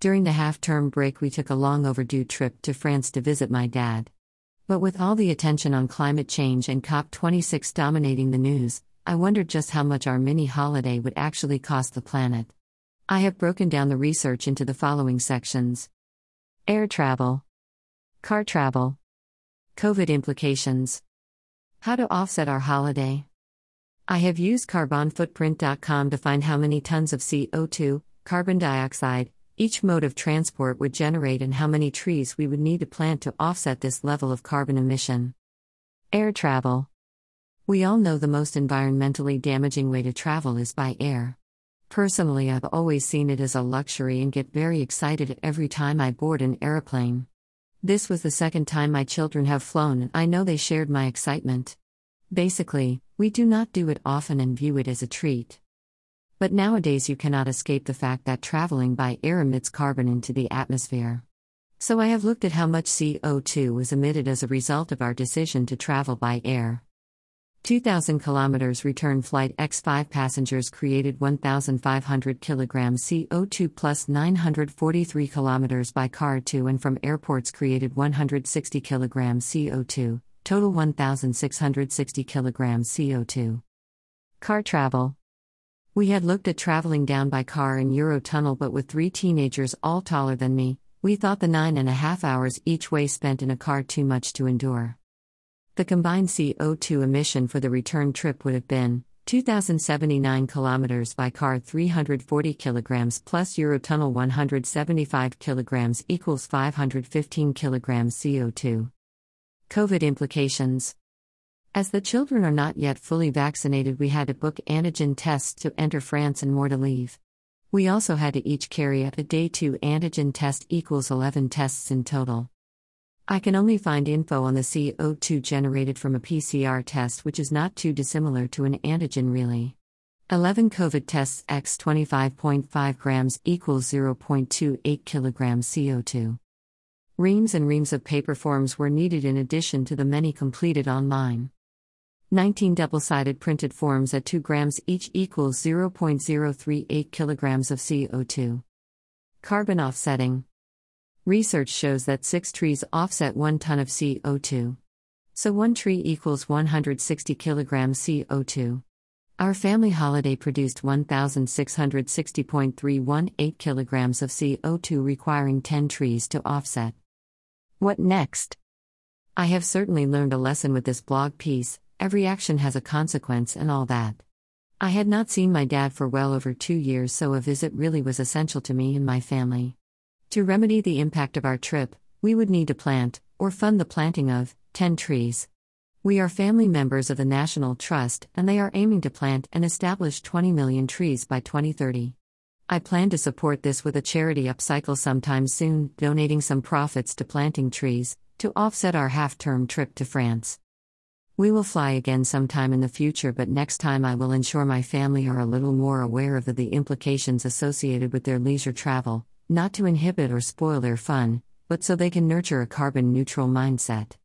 During the half term break, we took a long overdue trip to France to visit my dad. But with all the attention on climate change and COP26 dominating the news, I wondered just how much our mini holiday would actually cost the planet. I have broken down the research into the following sections Air travel, car travel, COVID implications, how to offset our holiday. I have used carbonfootprint.com to find how many tons of CO2, carbon dioxide, each mode of transport would generate and how many trees we would need to plant to offset this level of carbon emission. Air travel. We all know the most environmentally damaging way to travel is by air. Personally, I've always seen it as a luxury and get very excited every time I board an aeroplane. This was the second time my children have flown, and I know they shared my excitement. Basically, we do not do it often and view it as a treat. But nowadays you cannot escape the fact that traveling by air emits carbon into the atmosphere. So I have looked at how much CO2 was emitted as a result of our decision to travel by air. 2000 kilometers return flight X5 passengers created 1500 kilograms CO2 plus 943 kilometers by car to and from airports created 160 kilograms CO2, total 1660 kilograms CO2. Car travel we had looked at traveling down by car in Eurotunnel, but with three teenagers all taller than me, we thought the nine and a half hours each way spent in a car too much to endure. The combined CO2 emission for the return trip would have been 2,079 kilometers by car 340 kilograms plus Eurotunnel 175 kilograms equals 515 kilograms CO2. COVID implications as the children are not yet fully vaccinated, we had to book antigen tests to enter France and more to leave. We also had to each carry a day 2 antigen test equals 11 tests in total. I can only find info on the CO2 generated from a PCR test, which is not too dissimilar to an antigen, really. 11 COVID tests x 25.5 grams equals 0.28 kilograms CO2. Reams and reams of paper forms were needed in addition to the many completed online. 19 double sided printed forms at 2 grams each equals 0.038 kilograms of CO2. Carbon offsetting. Research shows that 6 trees offset 1 ton of CO2. So 1 tree equals 160 kilograms CO2. Our family holiday produced 1,660.318 kilograms of CO2, requiring 10 trees to offset. What next? I have certainly learned a lesson with this blog piece, every action has a consequence and all that. I had not seen my dad for well over two years, so a visit really was essential to me and my family. To remedy the impact of our trip, we would need to plant, or fund the planting of, 10 trees. We are family members of the National Trust, and they are aiming to plant and establish 20 million trees by 2030. I plan to support this with a charity upcycle sometime soon, donating some profits to planting trees, to offset our half term trip to France. We will fly again sometime in the future, but next time I will ensure my family are a little more aware of the, the implications associated with their leisure travel, not to inhibit or spoil their fun, but so they can nurture a carbon neutral mindset.